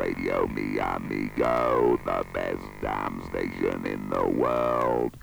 Radio Mi Amigo, the best damn station in the world.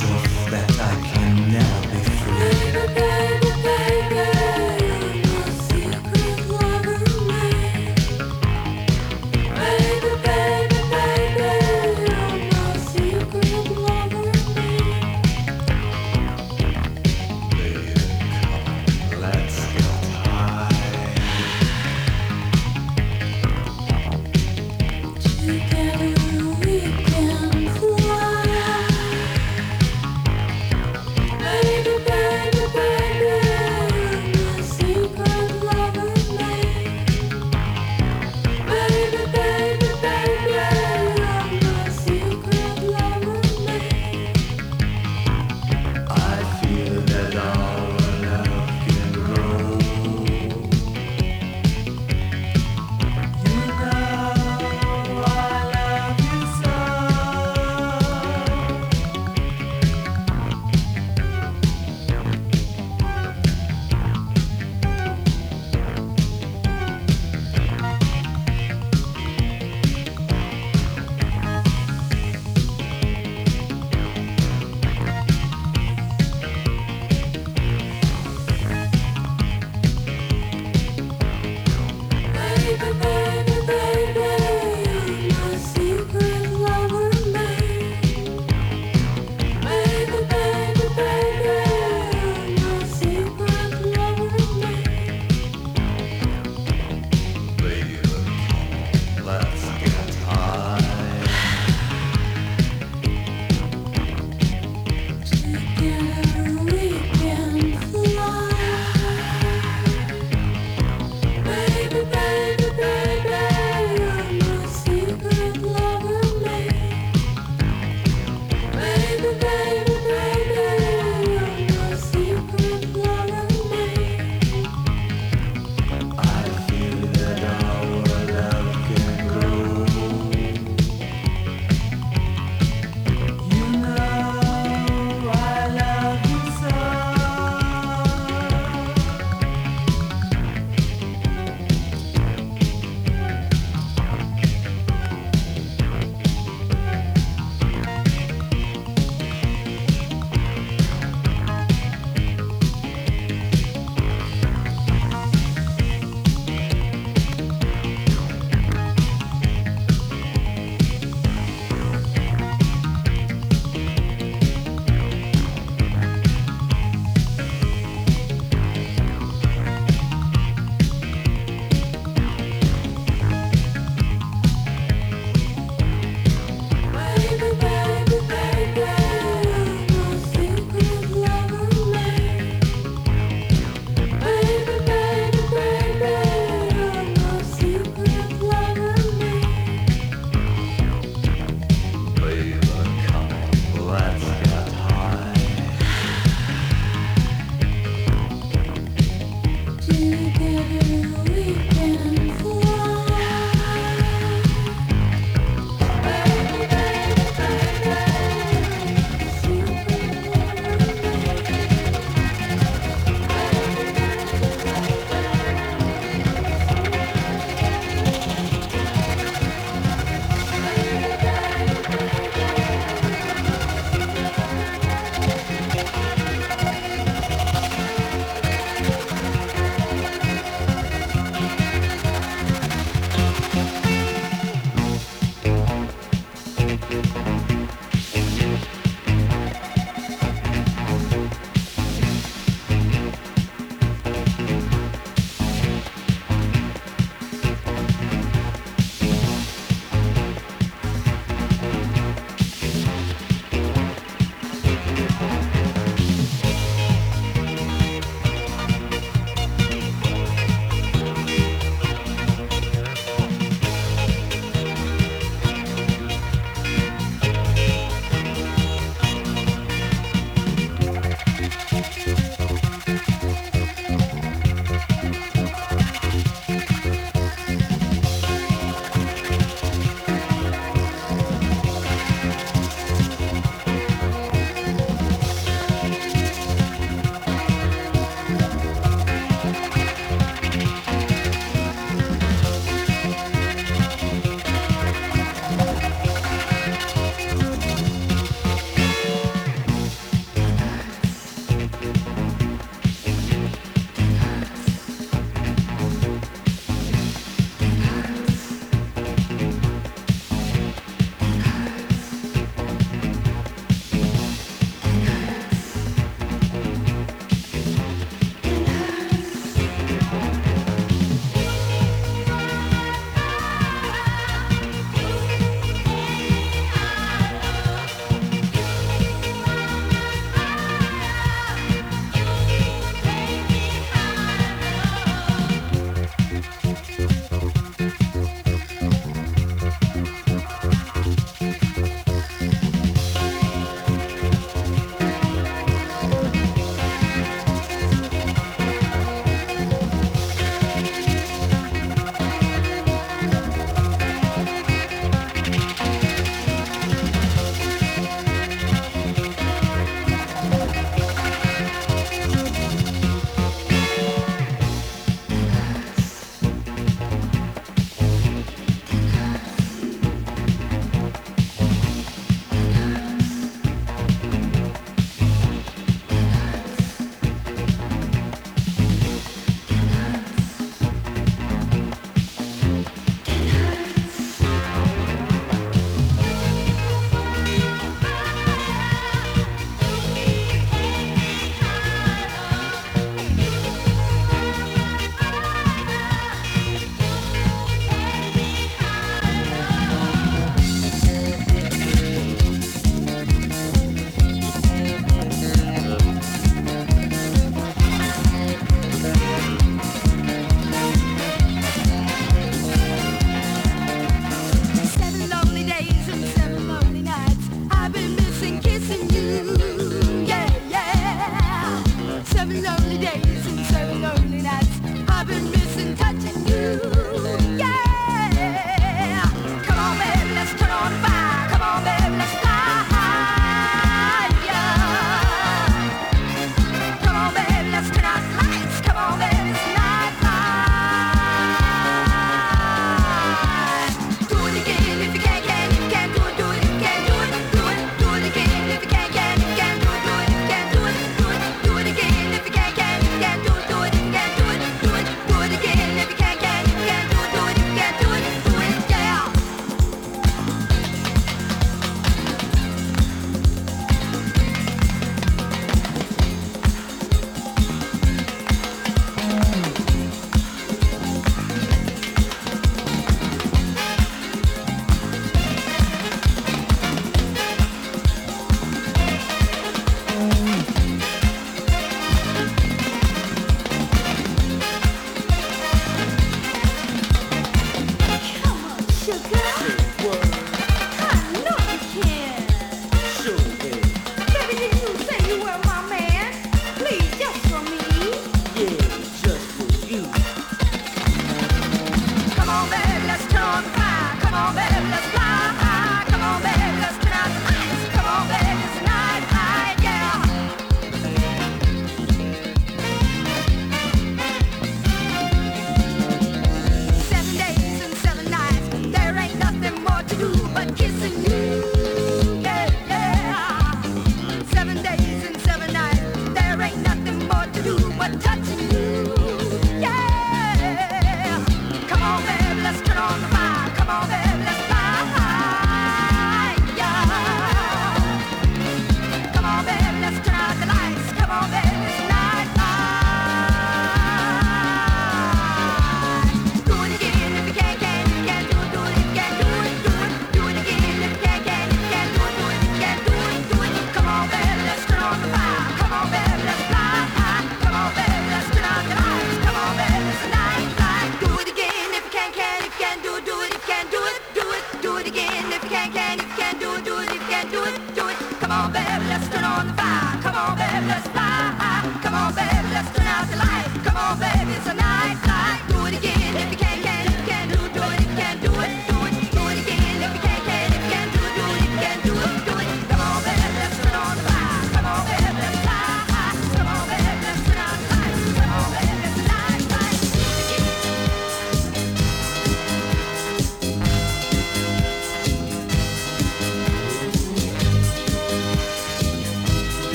Joseph.